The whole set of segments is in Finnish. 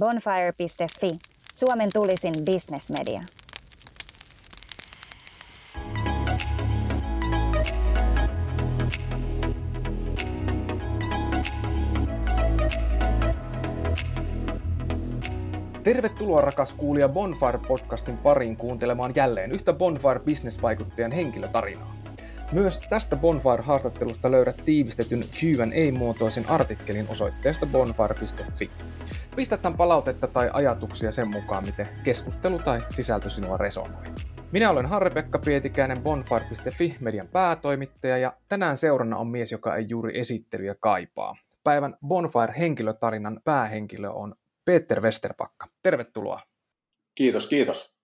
Bonfire.fi, Suomen tulisin bisnesmedia. Tervetuloa rakas kuulija Bonfire-podcastin pariin kuuntelemaan jälleen yhtä Bonfire-bisnesvaikuttajan henkilötarinaa. Myös tästä Bonfire-haastattelusta löydät tiivistetyn Q&A-muotoisen artikkelin osoitteesta bonfire.fi. Pistä tämän palautetta tai ajatuksia sen mukaan, miten keskustelu tai sisältö sinua resonoi. Minä olen Harri-Pekka Pietikäinen Bonfire.fi median päätoimittaja ja tänään seurana on mies, joka ei juuri esittelyjä kaipaa. Päivän Bonfire-henkilötarinan päähenkilö on Peter Westerpakka. Tervetuloa. Kiitos, kiitos.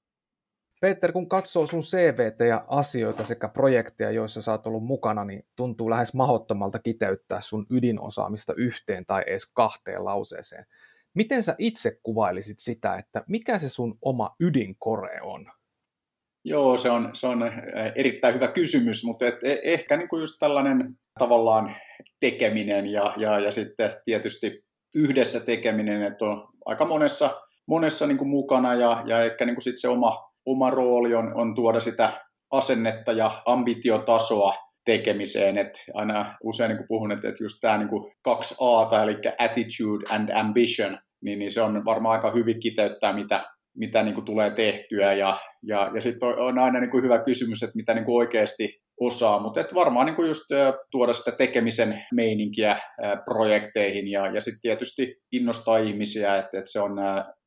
Peter, kun katsoo sun CVT ja asioita sekä projekteja, joissa sä oot ollut mukana, niin tuntuu lähes mahottomalta kiteyttää sun ydinosaamista yhteen tai edes kahteen lauseeseen. Miten sä itse kuvailisit sitä, että mikä se sun oma ydinkore on? Joo, se on, se on erittäin hyvä kysymys, mutta et e, ehkä niin kuin just tällainen tavallaan tekeminen ja, ja, ja sitten tietysti yhdessä tekeminen, että on aika monessa, monessa niin kuin mukana ja, ja ehkä niin kuin sit se oma, oma rooli on, on tuoda sitä asennetta ja ambitiotasoa tekemiseen, että aina usein niin puhun, että, just tämä niin kaksi A, eli attitude and ambition, niin, niin se on varmaan aika hyvin kiteyttää, mitä, mitä niin kuin tulee tehtyä, ja, ja, ja sitten on, on aina niin kuin hyvä kysymys, että mitä niin kuin oikeasti osaa, mutta et varmaan niin kuin just tuoda sitä tekemisen meininkiä projekteihin ja, ja sitten tietysti innostaa ihmisiä, että, että se on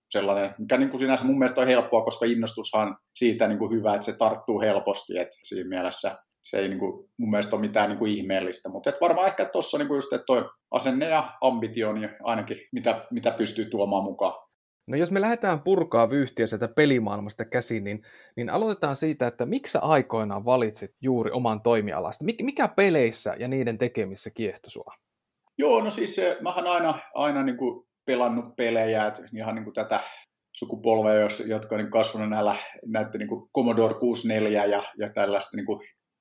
sellainen, mikä niin kuin sinänsä mun mielestä on helppoa, koska innostushan siitä niin kuin hyvä, että se tarttuu helposti, että siinä mielessä se ei niin kuin, mun mielestä ole mitään niin kuin ihmeellistä, mutta et varmaan ehkä tuossa niin just, että toi asenne ja ambitio, niin ainakin mitä, mitä pystyy tuomaan mukaan. No jos me lähdetään purkaa vyyhtiä sieltä pelimaailmasta käsin, niin, niin aloitetaan siitä, että miksi sä aikoinaan valitsit juuri oman toimialasta? Mik, mikä peleissä ja niiden tekemissä kiehto sua? Joo, no siis mähän aina, aina niin kuin pelannut pelejä, että ihan niin kuin tätä sukupolvea, jotka on niin kasvanut näillä, näiden niin kuin Commodore 64 ja, ja tällaista niin kuin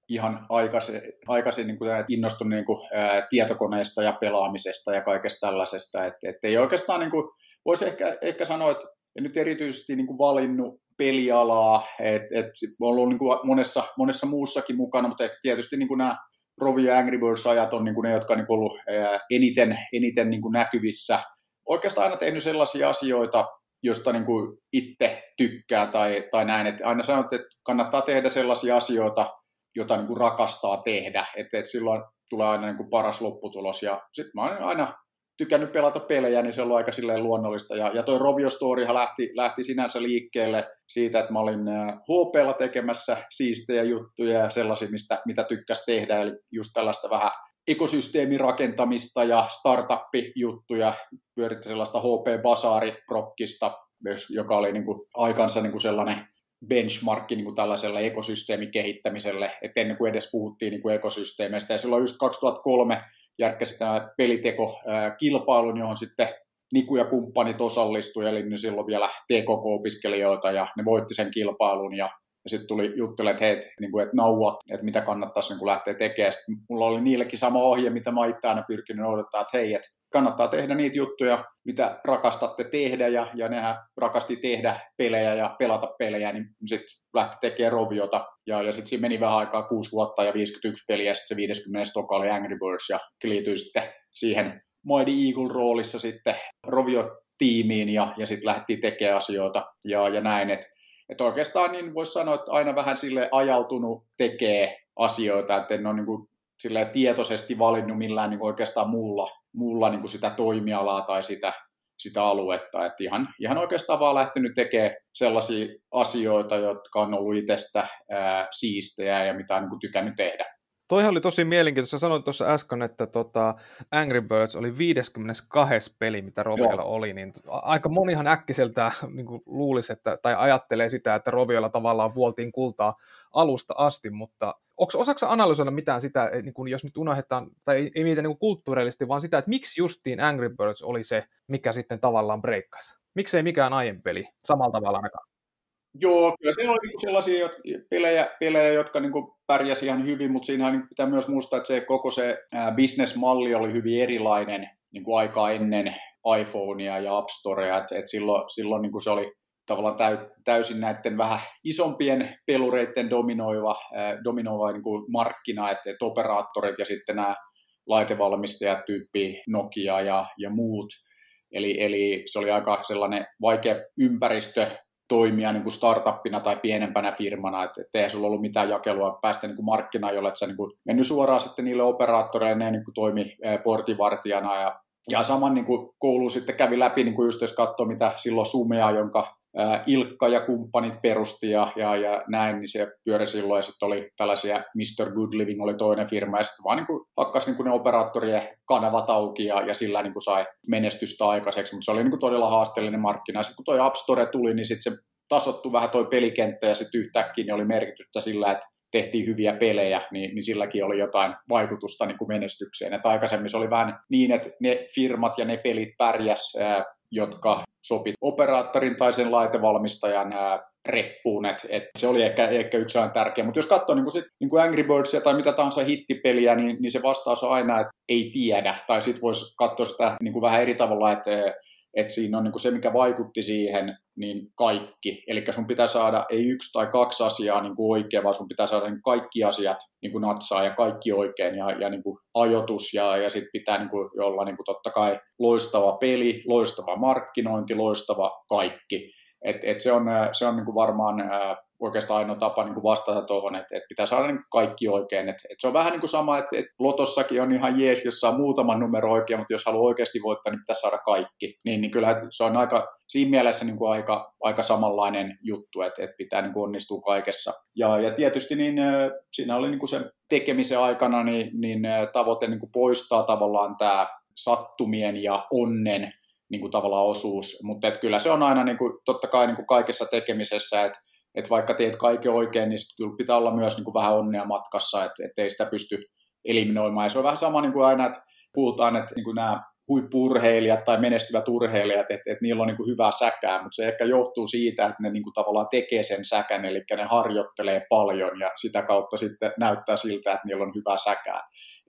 ihan aikaisin, aikaisin niin kuin innostunut niin kuin, ää, tietokoneista ja pelaamisesta ja kaikesta tällaisesta, että et ei oikeastaan niin kuin, voisi ehkä, ehkä sanoa, että en nyt erityisesti niin kuin valinnut pelialaa, että et, on ollut niin kuin monessa, monessa muussakin mukana, mutta tietysti niin kuin nämä Rovi ja Angry Birds-ajat on niin kuin ne, jotka on niin ollut eniten, eniten niin kuin näkyvissä. Oikeastaan aina tehnyt sellaisia asioita, josta niin kuin itse tykkää tai, tai näin. Että aina sanot, että kannattaa tehdä sellaisia asioita, joita niin kuin rakastaa tehdä, että, että silloin tulee aina niin kuin paras lopputulos. Ja sitten mä oon aina tykännyt pelata pelejä, niin se on aika silleen luonnollista. Ja, ja toi Rovio Storyhan lähti, lähti sinänsä liikkeelle siitä, että mä olin HPlla tekemässä siistejä juttuja ja sellaisia, mistä, mitä tykkäs tehdä. Eli just tällaista vähän ekosysteemirakentamista ja startup-juttuja, pyöritti sellaista HP Basaari-prokkista, joka oli niin kuin aikansa niin kuin sellainen benchmarkki niin kuin tällaiselle ekosysteemikehittämiselle, että ennen kuin edes puhuttiin niin kuin ekosysteemeistä. Ja silloin just 2003 järkkäsi tämä peliteko-kilpailun, johon sitten Niku ja kumppanit osallistuivat, eli silloin vielä TKK-opiskelijoita, ja ne voitti sen kilpailun, ja, ja sitten tuli juttelemaan, että hei, niin kuin, että nauat, että mitä kannattaisi niin kuin lähteä tekemään. Sitten mulla oli niillekin sama ohje, mitä mä itse aina pyrkinyt odottaa, että hei, että kannattaa tehdä niitä juttuja, mitä rakastatte tehdä, ja, ja nehän rakasti tehdä pelejä ja pelata pelejä, niin sitten lähti tekemään roviota, ja, ja sitten siinä meni vähän aikaa, kuusi vuotta ja 51 peliä, ja sitten se 50 toka oli Angry Birds, ja liityin sitten siihen Mighty Eagle-roolissa sitten rovio-tiimiin, ja, ja sitten lähdettiin tekemään asioita, ja, ja näin, että et oikeastaan niin voisi sanoa, että aina vähän sille ajautunut tekee asioita, että en ole niin kuin tietoisesti valinnut millään niin oikeastaan muulla, muulla niin kuin sitä toimialaa tai sitä, sitä aluetta. Et ihan, ihan oikeastaan vaan lähtenyt tekemään sellaisia asioita, jotka on ollut itsestä ää, siistejä ja mitä on niin kuin tykännyt tehdä. Toihan oli tosi mielenkiintoista. Sanoit tuossa äsken, että tota Angry Birds oli 52. peli, mitä Roviolla oli, niin aika monihan äkkiseltä niin luulisi, että, tai ajattelee sitä, että Roviolla tavallaan vuoltiin kultaa alusta asti, mutta onko osaksi analysoida mitään sitä, niin kun jos nyt unohdetaan, tai ei, ei mietitä niin kulttuurillisesti, vaan sitä, että miksi justiin Angry Birds oli se, mikä sitten tavallaan breikkasi? Miksei mikään aiempi peli samalla tavalla ainakaan? Joo, kyllä se oli niinku sellaisia pelejä, pelejä jotka niin pärjäsi ihan hyvin, mutta siinä niin pitää myös muistaa, että se koko se bisnesmalli oli hyvin erilainen niin kuin aikaa ennen iPhonea ja App Storea, että et silloin, silloin niin kuin se oli tavallaan täysin näiden vähän isompien pelureiden dominoiva, dominoiva niin kuin markkina, että, että operaattorit ja sitten nämä laitevalmistajat tyyppi Nokia ja, ja muut. Eli, eli se oli aika sellainen vaikea ympäristö toimia niin kuin startuppina tai pienempänä firmana, että et eihän sulla ollut mitään jakelua päästä niin kuin markkinaan, jolle sä niin kuin mennyt suoraan sitten niille operaattoreille, ne niin kuin toimi portivartijana ja ja saman niin kuin koulu sitten kävi läpi, niin kuin just jos katsoo, mitä silloin Sumea, jonka Ilkka ja kumppanit perusti ja, ja, ja näin, niin se pyöri silloin ja sitten oli tällaisia Mr. Good Living oli toinen firma ja sitten vaan niin kuin, hakkas niin kuin ne operaattorien kanavat auki ja, ja sillä niin kuin sai menestystä aikaiseksi, mutta se oli niin kuin todella haasteellinen markkina. Sitten kun toi App Store tuli, niin sitten se tasottui vähän toi pelikenttä ja sitten yhtäkkiä niin oli merkitystä sillä, että tehtiin hyviä pelejä, niin, niin silläkin oli jotain vaikutusta niin kuin menestykseen. Et aikaisemmin se oli vähän niin, että ne firmat ja ne pelit pärjäs, jotka sopi operaattorin tai sen laitevalmistajan reppuun, et, et se oli ehkä, ehkä yksi aina tärkeä. Mutta jos katsoo niin sit, niin Angry Birdsia tai mitä tahansa hittipeliä, niin, niin se vastaus on aina, että ei tiedä. Tai sitten voisi katsoa sitä niin vähän eri tavalla, että että siinä on niin kuin se, mikä vaikutti siihen, niin kaikki. Eli sun pitää saada ei yksi tai kaksi asiaa niin kuin oikein, vaan sun pitää saada niin kaikki asiat niin kuin natsaa ja kaikki oikein ja, ja niin kuin ajoitus ja, ja sitten pitää niin kuin olla niin kuin totta kai loistava peli, loistava markkinointi, loistava kaikki. Et, et se on, se on niin kuin varmaan oikeastaan ainoa tapa niin kuin vastata tuohon, että, että pitää saada niin kaikki oikein. Että, että se on vähän niin kuin sama, että, että Lotossakin on ihan jees, jos saa muutaman numero oikein, mutta jos haluaa oikeasti voittaa, niin pitää saada kaikki. Niin, niin kyllä se on aika, siinä mielessä niin kuin aika, aika samanlainen juttu, että, että pitää niin kuin onnistua kaikessa. Ja, ja tietysti niin, siinä oli niin kuin sen tekemisen aikana niin, niin tavoite niin kuin poistaa tavallaan tämä sattumien ja onnen niin kuin tavallaan osuus, mutta kyllä se on aina niin kuin, totta kai niin kuin kaikessa tekemisessä, että että vaikka teet kaiken oikein, niin kyllä pitää olla myös niin kuin vähän onnea matkassa, että, että ei sitä pysty eliminoimaan. Ja se on vähän sama niin kuin aina, että puhutaan, että niin kuin nämä huippurheilijat tai menestyvät urheilijat, että, että niillä on niin kuin hyvää säkää, mutta se ehkä johtuu siitä, että ne niin kuin tavallaan tekee sen säkän, eli ne harjoittelee paljon ja sitä kautta sitten näyttää siltä, että niillä on hyvää säkää.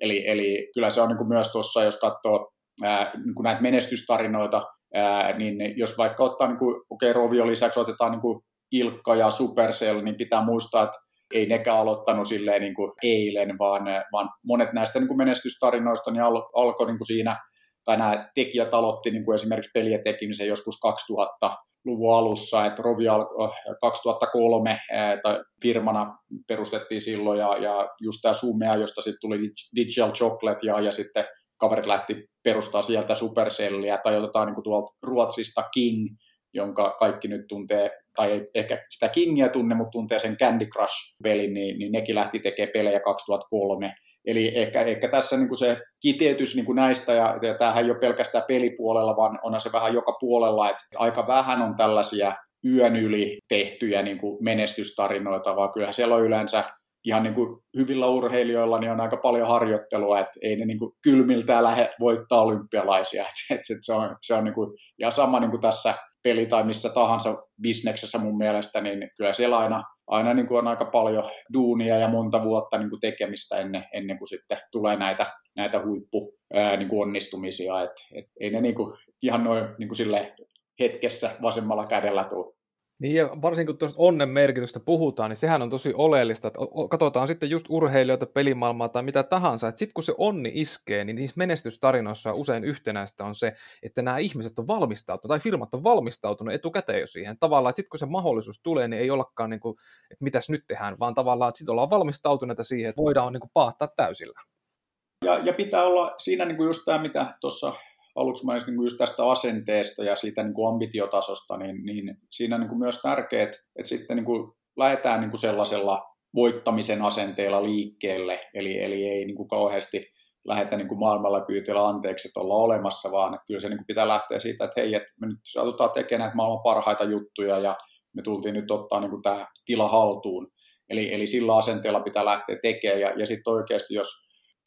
Eli, eli kyllä se on niin kuin myös tuossa, jos katsoo ää, niin kuin näitä menestystarinoita, ää, niin jos vaikka ottaa, niin kuin, okei, okay, Rovio lisäksi otetaan niin kuin Ilkka ja Supercell, niin pitää muistaa, että ei nekään aloittanut silleen niin kuin eilen, vaan, vaan monet näistä niin kuin menestystarinoista niin al, alkoi niin kuin siinä, tai nämä tekijät aloitti niin kuin esimerkiksi pelien tekemisen joskus 2000 luvun alussa, että Rovi alkoi 2003 tai firmana perustettiin silloin ja, ja just tämä Sumea, josta sitten tuli Digital Chocolate ja, ja sitten kaverit lähti perustaa sieltä Supercellia tai otetaan niin kuin tuolta Ruotsista King, jonka kaikki nyt tuntee, tai ei ehkä sitä Kingia tunne, mutta tuntee sen Candy Crush-pelin, niin, niin nekin lähti tekemään pelejä 2003. Eli ehkä, ehkä tässä niin kuin se kiteytys niin kuin näistä, ja, ja tämähän ei ole pelkästään pelipuolella, vaan onhan se vähän joka puolella, että aika vähän on tällaisia yön yli tehtyjä niin kuin menestystarinoita, vaan kyllähän siellä on yleensä ihan niin kuin hyvillä urheilijoilla niin on aika paljon harjoittelua, että ei ne niin kuin kylmiltään lähde voittaa olympialaisia. Et, et se on, se on niin kuin, ja sama niin kuin tässä peli tai missä tahansa bisneksessä mun mielestä, niin kyllä siellä aina, aina niin kuin on aika paljon duunia ja monta vuotta niin kuin tekemistä ennen, ennen kuin sitten tulee näitä, näitä huippu ää, niin kuin onnistumisia. Et, et ei ne niin kuin, ihan noin niin kuin sille hetkessä vasemmalla kädellä tule. Niin ja varsinkin kun tuosta onnen merkitystä puhutaan, niin sehän on tosi oleellista, että katsotaan sitten just urheilijoita, pelimaailmaa tai mitä tahansa, että sitten kun se onni iskee, niin niissä menestystarinoissa usein yhtenäistä on se, että nämä ihmiset on valmistautunut, tai firmat on valmistautunut etukäteen jo siihen. Tavallaan, että sitten kun se mahdollisuus tulee, niin ei ollakaan niin kuin, että mitäs nyt tehdään, vaan tavallaan, että sitten ollaan valmistautuneita siihen, että voidaan niin kuin paattaa täysillä. Ja, ja pitää olla siinä niin kuin just tämä, mitä tuossa aluksi mä niin just tästä asenteesta ja siitä niin kuin ambitiotasosta, niin, niin siinä niin kuin myös tärkeää, että, sitten niin kuin lähdetään niin kuin sellaisella voittamisen asenteella liikkeelle, eli, eli ei niin kuin kauheasti lähdetä niin kuin maailmalla pyytellä anteeksi, että ollaan olemassa, vaan kyllä se niin kuin pitää lähteä siitä, että hei, että me nyt satutaan tekemään näitä maailman parhaita juttuja ja me tultiin nyt ottaa niin kuin tämä tila haltuun. Eli, eli sillä asenteella pitää lähteä tekemään ja, ja sitten oikeasti, jos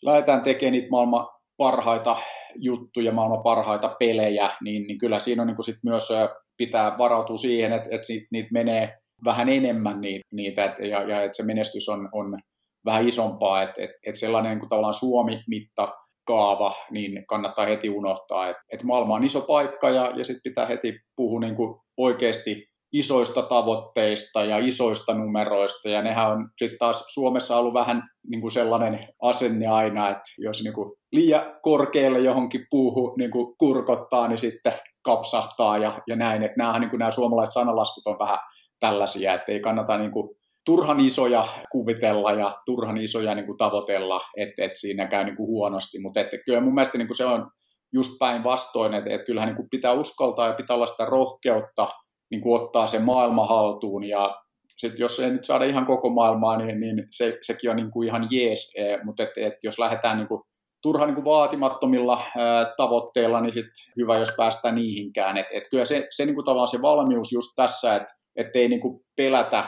lähdetään tekemään niitä maailman parhaita juttuja, maailman parhaita pelejä, niin, niin kyllä siinä on niin sit myös pitää varautua siihen, että, että niitä menee vähän enemmän niitä, että, ja, ja että se menestys on, on vähän isompaa, että, että, että sellainen niin kuin tavallaan Suomi-mitta mittakaava, niin kannattaa heti unohtaa, että, että maailma on iso paikka ja, ja sitten pitää heti puhua niin kuin oikeasti isoista tavoitteista ja isoista numeroista, ja nehän on sitten taas Suomessa ollut vähän niin kuin sellainen asenne aina, että jos niin kuin liian korkealle johonkin puuhun niin kuin kurkottaa, niin sitten kapsahtaa ja, ja näin, että nämä, niin kuin nämä suomalaiset sanalaskut on vähän tällaisia, että ei kannata niin kuin turhan isoja kuvitella ja turhan isoja niin kuin tavoitella, että, että siinä käy niin kuin huonosti, mutta että kyllä mun mielestä niin kuin se on just päinvastoin, että, että kyllähän niin kuin pitää uskaltaa ja pitää olla sitä rohkeutta niin kuin ottaa se maailma haltuun ja sitten jos ei nyt saada ihan koko maailmaa, niin, niin se, sekin on niin kuin ihan jees, e, mutta et, et jos lähdetään niin kuin turha niin kuin vaatimattomilla ää, tavoitteilla, niin sit hyvä, jos päästään niihinkään. Et, et kyllä se, se niin kuin tavallaan se valmius just tässä, että ei niin kuin pelätä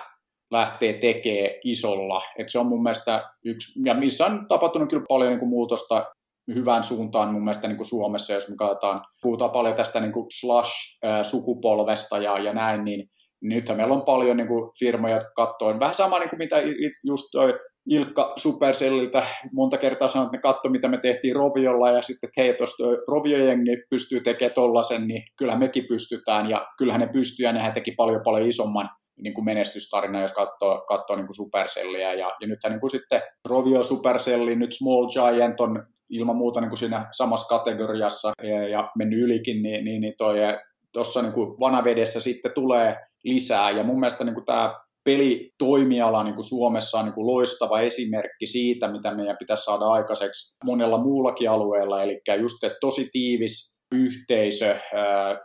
lähtee tekemään isolla. Et se on mun mielestä yksi, ja missä on tapahtunut kyllä paljon niin kuin muutosta hyvään suuntaan mun mielestä niin kuin Suomessa, jos me katsotaan, puhutaan paljon tästä niin kuin slash-sukupolvesta ja, ja näin, niin nythän meillä on paljon niin kuin firmoja, jotka katsoo, vähän sama niin kuin mitä just toi Ilkka Supercelliltä monta kertaa sanoi, että ne katsoi, mitä me tehtiin Roviolla, ja sitten, että hei, tuosta Roviojengi pystyy tekemään tollasen, niin kyllähän mekin pystytään, ja kyllähän ne pystyy, ja nehän teki paljon paljon isomman niin kuin menestystarina, jos katsoo, katsoo niin kuin Supercellia. Ja, ja nythän niin kuin sitten Rovio Supercelli, nyt Small Giant on ilman muuta niin kuin siinä samassa kategoriassa ja, ja mennyt ylikin, niin, niin, niin toi tuossa niin kuin vanavedessä sitten tulee lisää. Ja mun mielestä niin kuin tämä pelitoimiala niin kuin Suomessa on niin kuin loistava esimerkki siitä, mitä meidän pitäisi saada aikaiseksi monella muullakin alueella. Eli just että tosi tiivis yhteisö,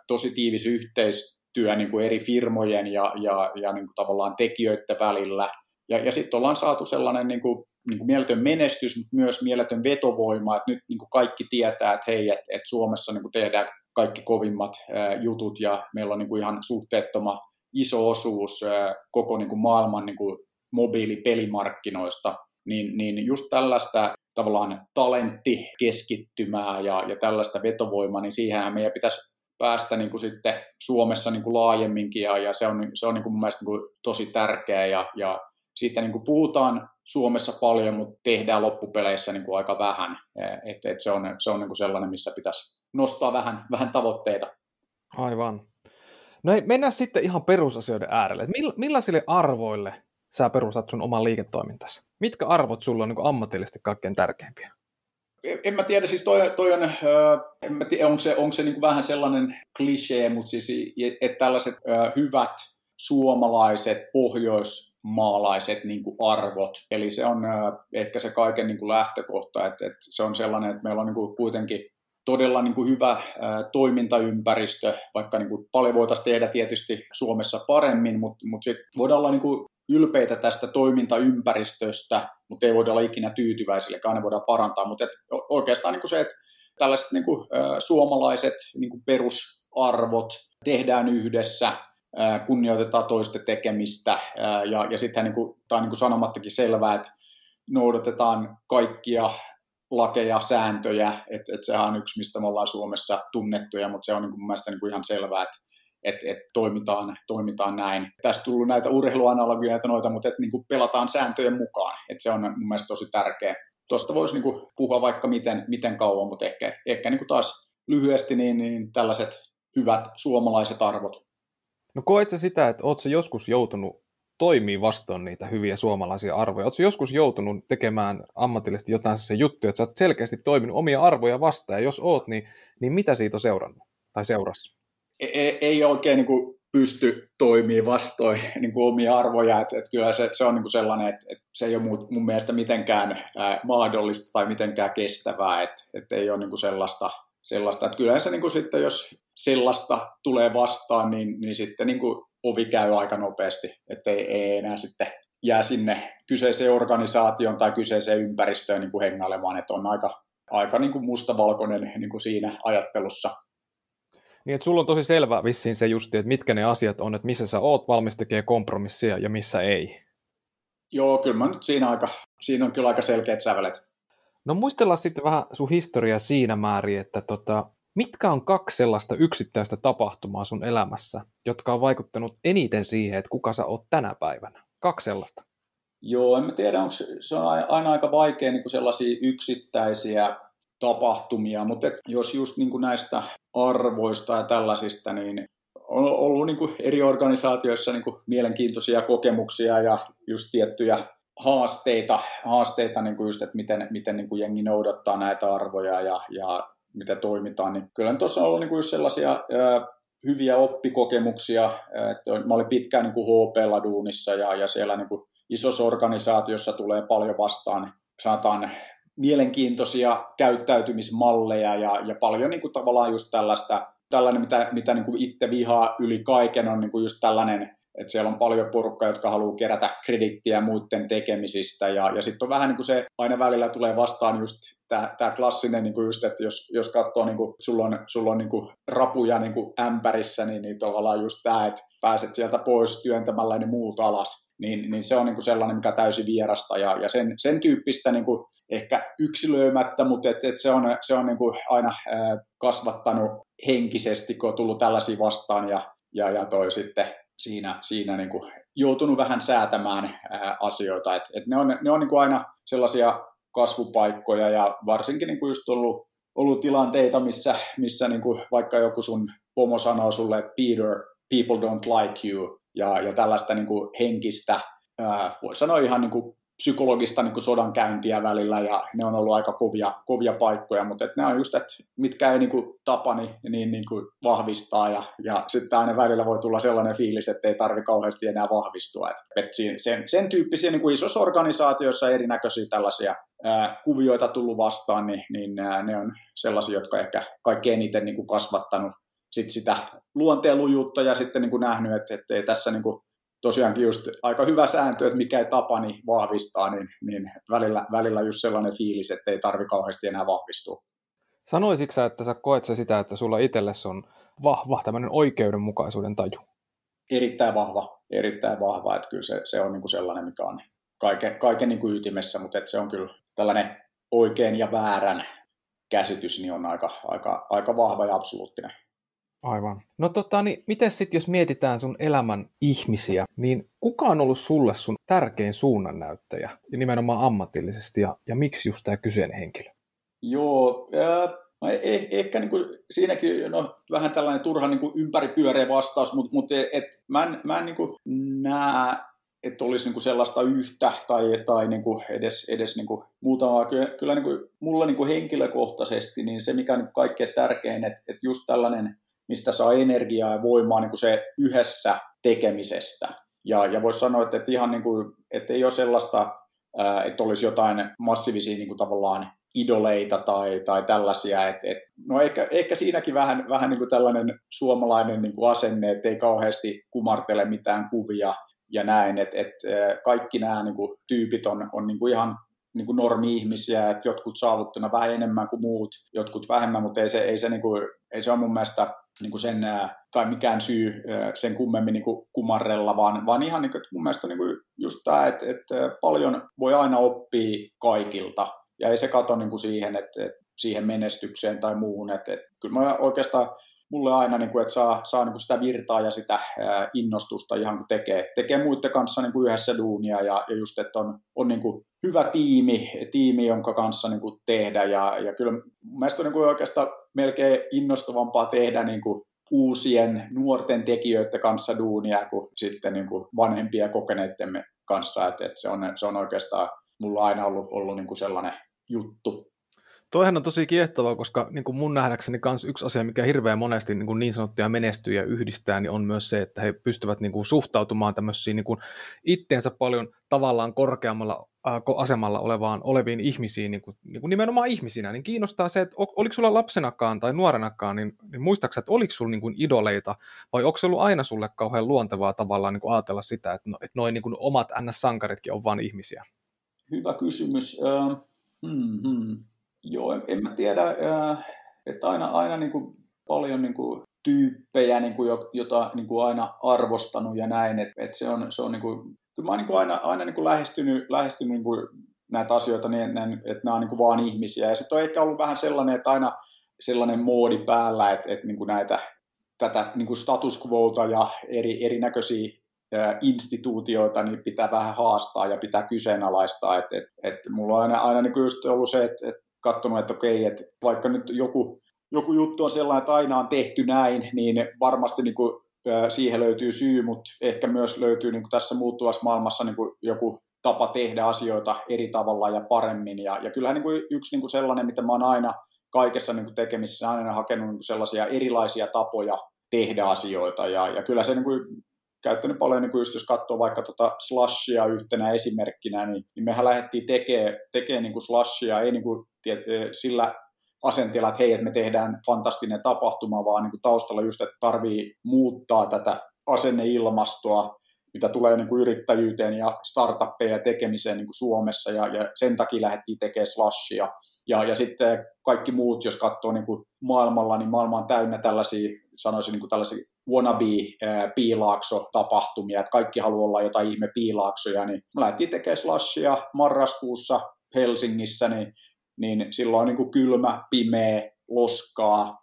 tosi tiivis yhteistyö niin kuin eri firmojen ja, ja, ja niin kuin tavallaan tekijöiden välillä. Ja, ja sitten ollaan saatu sellainen niin kuin niin kuin mieletön menestys, mutta myös mieletön vetovoima, että nyt niin kuin kaikki tietää, että hei, että, että Suomessa niin kuin tehdään kaikki kovimmat ää, jutut ja meillä on niin kuin ihan suhteettoma iso osuus ää, koko niin kuin maailman niin kuin mobiilipelimarkkinoista, niin, niin just tällaista tavallaan talenttikeskittymää ja, ja tällaista vetovoimaa, niin siihen meidän pitäisi päästä niin kuin sitten Suomessa niin kuin laajemminkin ja, ja se on, se on niin kuin mun mielestä niin kuin tosi tärkeää ja, ja siitä niin kuin puhutaan Suomessa paljon, mutta tehdään loppupeleissä niin kuin aika vähän. Et, et se on, se on niin kuin sellainen, missä pitäisi nostaa vähän, vähän tavoitteita. Aivan. No ei, mennään sitten ihan perusasioiden äärelle. Mill, millaisille arvoille sä perustat sun oman liiketoimintasi? Mitkä arvot sulla on niin ammatillisesti kaikkein tärkeimpiä? En mä tiedä, siis toi, toi on, en mä tiedä, onko se, onko se niin vähän sellainen klisee, mutta siis, että tällaiset hyvät suomalaiset, pohjoismaalaiset niin kuin arvot. Eli se on äh, ehkä se kaiken niin kuin lähtökohta, että, että se on sellainen, että meillä on niin kuin kuitenkin todella niin kuin hyvä toimintaympäristö, vaikka niin kuin paljon voitaisiin tehdä tietysti Suomessa paremmin, mutta, mutta sitten voidaan olla niin kuin ylpeitä tästä toimintaympäristöstä, mutta ei voida olla ikinä tyytyväisiä, eli aina voidaan parantaa, mutta et oikeastaan niin kuin se, että tällaiset niin kuin, suomalaiset niin kuin perusarvot tehdään yhdessä, kunnioitetaan toisten tekemistä ja, ja sitten niin tämä on niin sanomattakin selvää, että noudatetaan kaikkia lakeja, sääntöjä, että et sehän on yksi, mistä me ollaan Suomessa tunnettuja, mutta se on niin kuin mun niin ihan selvää, että et, et toimitaan, toimitaan näin. Tässä tullut näitä urheiluanalogioita noita, mutta et niin pelataan sääntöjen mukaan, että se on mun mielestä tosi tärkeä. Tuosta voisi niin kuin puhua vaikka miten, miten kauan, mutta ehkä, ehkä niin kuin taas lyhyesti niin, niin tällaiset hyvät suomalaiset arvot. No koet sä sitä, että oot sä joskus joutunut toimii vastoin niitä hyviä suomalaisia arvoja? Oletko joskus joutunut tekemään ammatillisesti jotain se juttu, että sä oot selkeästi toiminut omia arvoja vastaan, ja jos oot, niin, niin mitä siitä on seurannut tai seurasi? Ei, ei oikein niin kuin pysty toimimaan vastoin niin kuin omia arvoja, että, että kyllä se, se on niin kuin sellainen, että, että se ei ole mun, mun mielestä mitenkään ää, mahdollista tai mitenkään kestävää, että, että ei ole niin kuin sellaista, sellaista, että kyllä se niin kuin sitten, jos sellaista tulee vastaan, niin, niin sitten niin kuin ovi käy aika nopeasti, että ei, ei enää sitten jää sinne kyseiseen organisaation tai kyseiseen ympäristöön niin kuin hengailemaan, että on aika, aika niin kuin mustavalkoinen niin kuin siinä ajattelussa. Niin, että sulla on tosi selvä vissiin se justi, että mitkä ne asiat on, että missä sä oot valmis tekemään kompromissia ja missä ei. Joo, kyllä mä nyt siinä, aika, siinä on kyllä aika selkeät sävelet. No muistellaan sitten vähän sun historiaa siinä määrin, että tota, Mitkä on kaksi sellaista yksittäistä tapahtumaa sun elämässä, jotka on vaikuttanut eniten siihen, että kuka sä oot tänä päivänä? Kaksi sellaista. Joo, en mä tiedä, onko se, se on aina aika vaikea niin sellaisia yksittäisiä tapahtumia, mutta jos just niin kuin näistä arvoista ja tällaisista, niin on ollut niin kuin eri organisaatioissa niin kuin mielenkiintoisia kokemuksia ja just tiettyjä haasteita, haasteita niin kuin just, että miten, miten niin kuin jengi noudattaa näitä arvoja ja, ja miten toimitaan, niin kyllä tuossa on ollut niin kuin just sellaisia ää, hyviä oppikokemuksia. Että mä olin pitkään niin kuin HP-la duunissa ja, ja siellä niin kuin isossa organisaatiossa tulee paljon vastaan, saataan mielenkiintoisia käyttäytymismalleja ja, ja paljon niin kuin tavallaan just tällaista, tällainen, mitä, mitä niin kuin itse vihaa yli kaiken, on niin kuin just tällainen että siellä on paljon porukkaa, jotka haluaa kerätä kredittiä muiden tekemisistä, ja, ja sitten on vähän niin kuin se, aina välillä tulee vastaan just tämä klassinen, niin kuin just, että jos, jos katsoo, niin kuin, sulla on, sulla on niin kuin rapuja niin kuin ämpärissä, niin, niin tavallaan just tämä, että pääset sieltä pois työntämällä ne muut alas, niin, niin se on niin kuin sellainen, mikä täysin vierasta, ja, ja sen, sen tyyppistä niin kuin ehkä yksilöimättä, mutta et, et se on, se on niin kuin aina kasvattanut henkisesti, kun on tullut tällaisia vastaan, ja, ja, ja toi sitten siinä, siinä niin kuin joutunut vähän säätämään ää, asioita. Et, et ne on, ne on niin kuin aina sellaisia kasvupaikkoja ja varsinkin niin kuin just ollut, ollut tilanteita, missä, missä niin kuin vaikka joku sun pomo sanoo sulle, että Peter, people don't like you, ja, ja tällaista niin kuin henkistä, voi sanoa ihan niin kuin psykologista niin kuin sodankäyntiä välillä ja ne on ollut aika kovia, kovia paikkoja, mutta et ne on just, että mitkä ei niin kuin, tapani niin, niin kuin vahvistaa ja, ja sitten aina välillä voi tulla sellainen fiilis, että ei tarvi kauheasti enää vahvistua. Et, et sen, sen tyyppisiä niin kuin isossa organisaatioissa erinäköisiä tällaisia ää, kuvioita tullut vastaan, niin, niin ää, ne on sellaisia, jotka ehkä kaikkein eniten niin kuin kasvattanut sit sitä luonteenlujuutta ja sitten niin kuin nähnyt, että, että ei tässä niin kuin tosiaankin just aika hyvä sääntö, että mikä ei tapa, niin vahvistaa, niin, niin välillä, välillä just sellainen fiilis, että ei tarvi kauheasti enää vahvistua. Sanoisitko sä, että sä koet sä sitä, että sulla itsellesi on vahva tämmöinen oikeudenmukaisuuden taju? Erittäin vahva, erittäin vahva, että kyllä se, se on niin kuin sellainen, mikä on kaiken, kaiken niin kuin ytimessä, mutta että se on kyllä tällainen oikein ja väärän käsitys, niin on aika, aika, aika vahva ja absoluuttinen. Aivan. No tota, niin miten sitten jos mietitään sun elämän ihmisiä, niin kuka on ollut sulle sun tärkein suunnannäyttäjä, ja nimenomaan ammatillisesti, ja, ja miksi just tämä kyseinen henkilö? Joo, äh, eh, ehkä niin kuin, siinäkin no, vähän tällainen turha niin kuin ympäripyöreä vastaus, mutta mut, et, mä en, mä en niin kuin näe, että olisi niin kuin sellaista yhtä tai, tai niin kuin edes, edes niin kuin muutamaa. Kyllä, kyllä niin kuin, mulle niin kuin henkilökohtaisesti niin se, mikä on niin kaikkein tärkein, että, että just tällainen – mistä saa energiaa ja voimaa niin kuin se yhdessä tekemisestä. Ja, ja voisi sanoa, että, että, ihan niin kuin, että ei ole sellaista, että olisi jotain massiivisia niin kuin tavallaan idoleita tai, tai tällaisia. Et, et, no ehkä, ehkä siinäkin vähän, vähän niin kuin tällainen suomalainen niin kuin asenne, että ei kauheasti kumartele mitään kuvia ja näin, että et, kaikki nämä niin kuin, tyypit on, on niin kuin ihan niin kuin normi-ihmisiä, että jotkut saavuttuna vähän enemmän kuin muut, jotkut vähemmän, mutta ei se, ei se, niin kuin, ei se ole mun mielestä niin kuin sen, tai mikään syy sen kummemmin niin kuin kumarrella, vaan, vaan ihan niin kuin, mun mielestä niin kuin just tämä, että, että paljon voi aina oppia kaikilta, ja ei se kato niin kuin siihen, että, että siihen menestykseen tai muuhun, että, että kyllä mä oikeastaan mulle aina, niin kuin, että saa, saa niin kuin sitä virtaa ja sitä ää, innostusta ihan kun tekee, tekee muiden kanssa niin kuin yhdessä duunia ja, ja just, että on, on niin kuin hyvä tiimi, tiimi, jonka kanssa niin kuin tehdä ja, ja kyllä mun mielestä on niin kuin oikeastaan melkein innostavampaa tehdä niin kuin uusien nuorten tekijöiden kanssa duunia kuin sitten niin kuin vanhempia kokeneittemme kanssa, että, että se, on, se on oikeastaan mulla aina ollut, ollut niin kuin sellainen juttu. Toihan on tosi kiehtovaa, koska niin kuin mun nähdäkseni kans yksi asia, mikä hirveän monesti niin, kuin niin sanottuja menestyjä yhdistää, niin on myös se, että he pystyvät niin kuin suhtautumaan tämmöisiin niin kuin itteensä paljon tavallaan korkeammalla asemalla olevaan, oleviin ihmisiin, niin kuin, niin kuin nimenomaan ihmisinä, niin kiinnostaa se, että oliko sulla lapsenakaan tai nuorenakaan, niin, niin muistaaksä, että oliko sulla niin kuin idoleita, vai onko se ollut aina sulle kauhean luontevaa tavallaan niin kuin ajatella sitä, että, no, että noin niin omat NS-sankaritkin on vain ihmisiä? Hyvä kysymys. Uh, hmm, hmm. Joo, en, en mä tiedä, uh, että aina, aina niin kuin paljon niin kuin tyyppejä, niin kuin, jota niin kuin aina arvostanut ja näin, että, että se on, se on niin kuin kyllä mä oon niin aina, aina niin kuin lähestynyt, lähestynyt niin kuin näitä asioita niin, että nämä on niin kuin vaan ihmisiä. Ja sitten on ehkä ollut vähän sellainen, että aina sellainen moodi päällä, että, että niin kuin näitä, tätä niin kuin status quota ja eri, erinäköisiä instituutioita niin pitää vähän haastaa ja pitää kyseenalaistaa. että että että mulla on aina, aina niin kuin just ollut se, että että katsonut, että okei, että vaikka nyt joku, joku juttu on sellainen, että aina on tehty näin, niin varmasti niin kuin, siihen löytyy syy, mutta ehkä myös löytyy niin kuin tässä muuttuvassa maailmassa niin kuin joku tapa tehdä asioita eri tavalla ja paremmin. Ja, ja kyllähän niin kuin yksi niin kuin sellainen, mitä mä oon aina kaikessa niin kuin tekemisessä aina hakenut niin kuin sellaisia erilaisia tapoja tehdä asioita. Ja, ja kyllä se niin kuin, käyttänyt paljon, niin kuin just jos katsoo vaikka tuota slashia yhtenä esimerkkinä, niin, niin mehän lähdettiin tekemään niin kuin slashia, ei niin kuin, sillä asenteella, että hei, että me tehdään fantastinen tapahtuma, vaan niin kuin taustalla just, että tarvii muuttaa tätä asenneilmastoa, mitä tulee niin kuin yrittäjyyteen ja startuppeja tekemiseen niin kuin Suomessa, ja, ja sen takia lähdettiin tekemään slashia. Ja, ja sitten kaikki muut, jos katsoo niin kuin maailmalla, niin maailma on täynnä tällaisia, sanoisin niin kuin tällaisia wannabe-piilaakso-tapahtumia, että kaikki haluaa olla jotain ihme piilaaksoja, niin me lähdettiin tekemään slashia marraskuussa Helsingissä, niin, niin silloin niin kuin kylmä, pimeä, loskaa,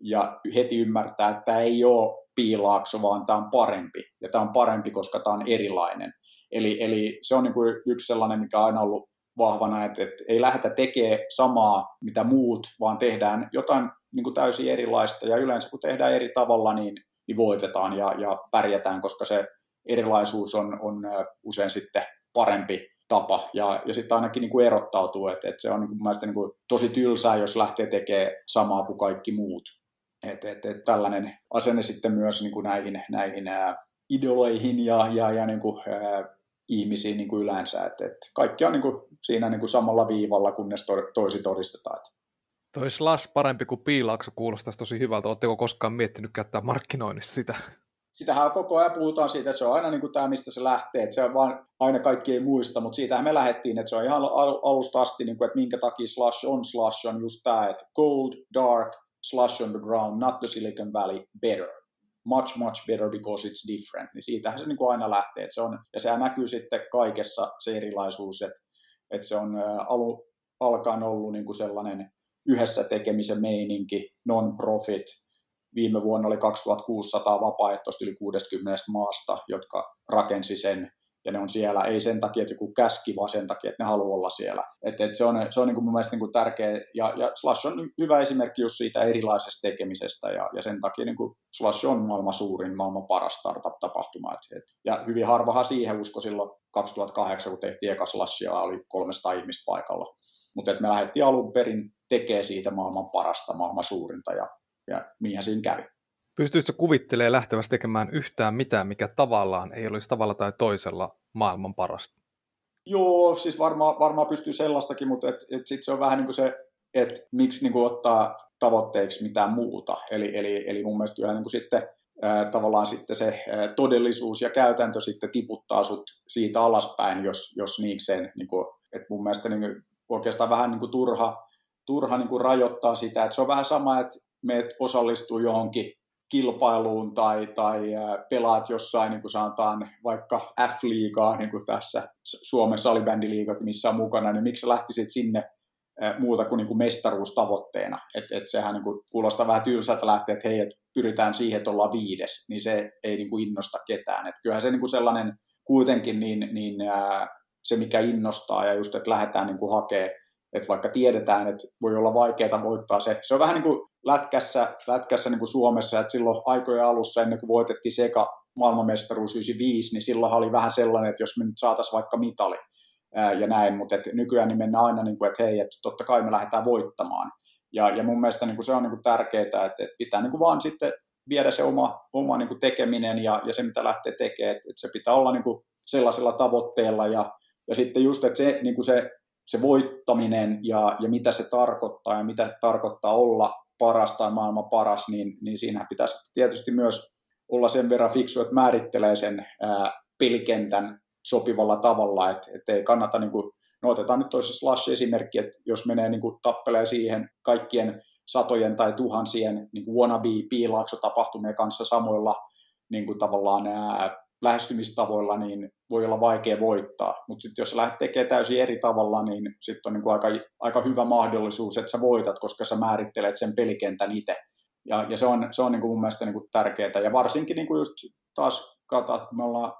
ja heti ymmärtää, että tämä ei ole piilaakso, vaan tämä on parempi. Ja tämä on parempi, koska tämä on erilainen. Eli, eli se on niin kuin yksi sellainen, mikä on aina ollut vahvana, että, että ei lähdetä tekemään samaa, mitä muut, vaan tehdään jotain niin kuin täysin erilaista. Ja yleensä kun tehdään eri tavalla, niin, niin voitetaan ja, ja pärjätään, koska se erilaisuus on, on usein sitten parempi tapa. Ja, ja sitten ainakin niin kuin erottautuu, että, että se on niin kuin, mielestäni niin kuin tosi tylsää, jos lähtee tekemään samaa kuin kaikki muut. Et, et, et tällainen asenne sitten myös niin kuin näihin, näihin ää, idoleihin ja, ja, ja niin kuin, ää, ihmisiin niin kuin yleensä. Et, et kaikki on niin kuin siinä niin kuin samalla viivalla, kunnes to, toisi todistetaan. Toi slash parempi kuin piilaakso kuulostaisi tosi hyvältä. Oletteko koskaan miettinyt käyttää markkinoinnissa sitä? Sitähän koko ajan puhutaan siitä, se on aina niin kuin tämä, mistä se lähtee, että se on vaan, aina kaikki ei muista, mutta siitähän me lähdettiin, että se on ihan alusta asti, niin kuin, että minkä takia slash on slash on just tämä, että cold, dark, slush on the ground, not the Silicon Valley, better. Much, much better because it's different. Niin siitähän se niin kuin aina lähtee. Että se on, ja sehän näkyy sitten kaikessa se erilaisuus, että, että se on alu, alkaen ollut niin kuin sellainen yhdessä tekemisen meininki, non-profit. Viime vuonna oli 2600 vapaaehtoista yli 60 maasta, jotka rakensi sen ja ne on siellä, ei sen takia, että joku käski, vaan sen takia, että ne haluaa olla siellä. Et, et se on, se on niin kuin mun mielestä niin kuin tärkeä, ja, ja Slash on hyvä esimerkki just siitä erilaisesta tekemisestä, ja, ja sen takia niin kuin Slash on maailman suurin, maailman paras startup-tapahtuma. Et, et, ja hyvin harvahan siihen usko silloin 2008, kun tehtiin eka Slashia, oli 300 ihmistä paikalla. Mutta me lähdettiin alun perin tekemään siitä maailman parasta, maailman suurinta, ja, ja niinhän siinä kävi. Pystyisikö kuvittelemaan lähtevästi tekemään yhtään mitään, mikä tavallaan ei olisi tavalla tai toisella maailman parasta? Joo, siis varmaan varmaa pystyy sellaistakin, mutta et, et sit se on vähän niin kuin se, että miksi niin kuin ottaa tavoitteeksi mitään muuta. Eli, eli, eli mun mielestä ihan niin kuin sitten ää, tavallaan sitten se ää, todellisuus ja käytäntö sitten tiputtaa sut siitä alaspäin, jos, jos niikseen, niin kuin, että mun mielestä niin kuin, oikeastaan vähän niin kuin turha, turha niin kuin rajoittaa sitä, että se on vähän sama, että meet osallistuu johonkin kilpailuun tai, tai pelaat jossain, niin kuin sanotaan vaikka F-liigaa, niin kuin tässä Suomen salibändiliigat, missä on mukana, niin miksi sä lähtisit sinne muuta kuin, niin kuin mestaruustavoitteena. Et, et sehän niin kuin kuulostaa vähän tylsältä lähteä, että hei, et pyritään siihen, että ollaan viides, niin se ei niin kuin innosta ketään. Et kyllähän se niin kuin sellainen kuitenkin niin, niin se, mikä innostaa ja just, että lähdetään niin kuin hakemaan että vaikka tiedetään, että voi olla vaikeaa voittaa se. Se on vähän niin kuin lätkässä, lätkässä niin kuin Suomessa, että silloin aikojen alussa ennen kuin voitettiin seka maailmanmestaruus 95, niin silloin oli vähän sellainen, että jos me nyt saataisiin vaikka mitali ää, ja näin, mutta et nykyään niin mennään aina, niin kuin, että hei, että totta kai me lähdetään voittamaan. Ja, ja mun mielestä niin kuin se on niin kuin tärkeää, että, että pitää niin kuin vaan sitten viedä se oma, oma niin kuin tekeminen ja, ja se, mitä lähtee tekemään, että, että se pitää olla niin kuin sellaisella tavoitteella ja, ja sitten just, että se, niin kuin se se voittaminen ja, ja mitä se tarkoittaa ja mitä tarkoittaa olla paras tai maailman paras, niin, niin siinähän pitäisi tietysti myös olla sen verran fiksu, että määrittelee sen ää, pelikentän sopivalla tavalla, että, että ei kannata, niin kuin, no otetaan nyt toisessa slash-esimerkki, että jos menee niin kuin, tappelee siihen kaikkien satojen tai tuhansien niin wannabe piilaakso-tapahtumien kanssa samoilla niin kuin, tavallaan ää, lähestymistavoilla, niin voi olla vaikea voittaa. Mutta sitten jos sä lähdet tekemään täysin eri tavalla, niin sitten on niin kuin aika, aika hyvä mahdollisuus, että sä voitat, koska sä määrittelet sen pelikentän itse. Ja, ja se on, se on niin kuin mun mielestä niin kuin tärkeää. Ja varsinkin niin kuin just taas katsotaan, me ollaan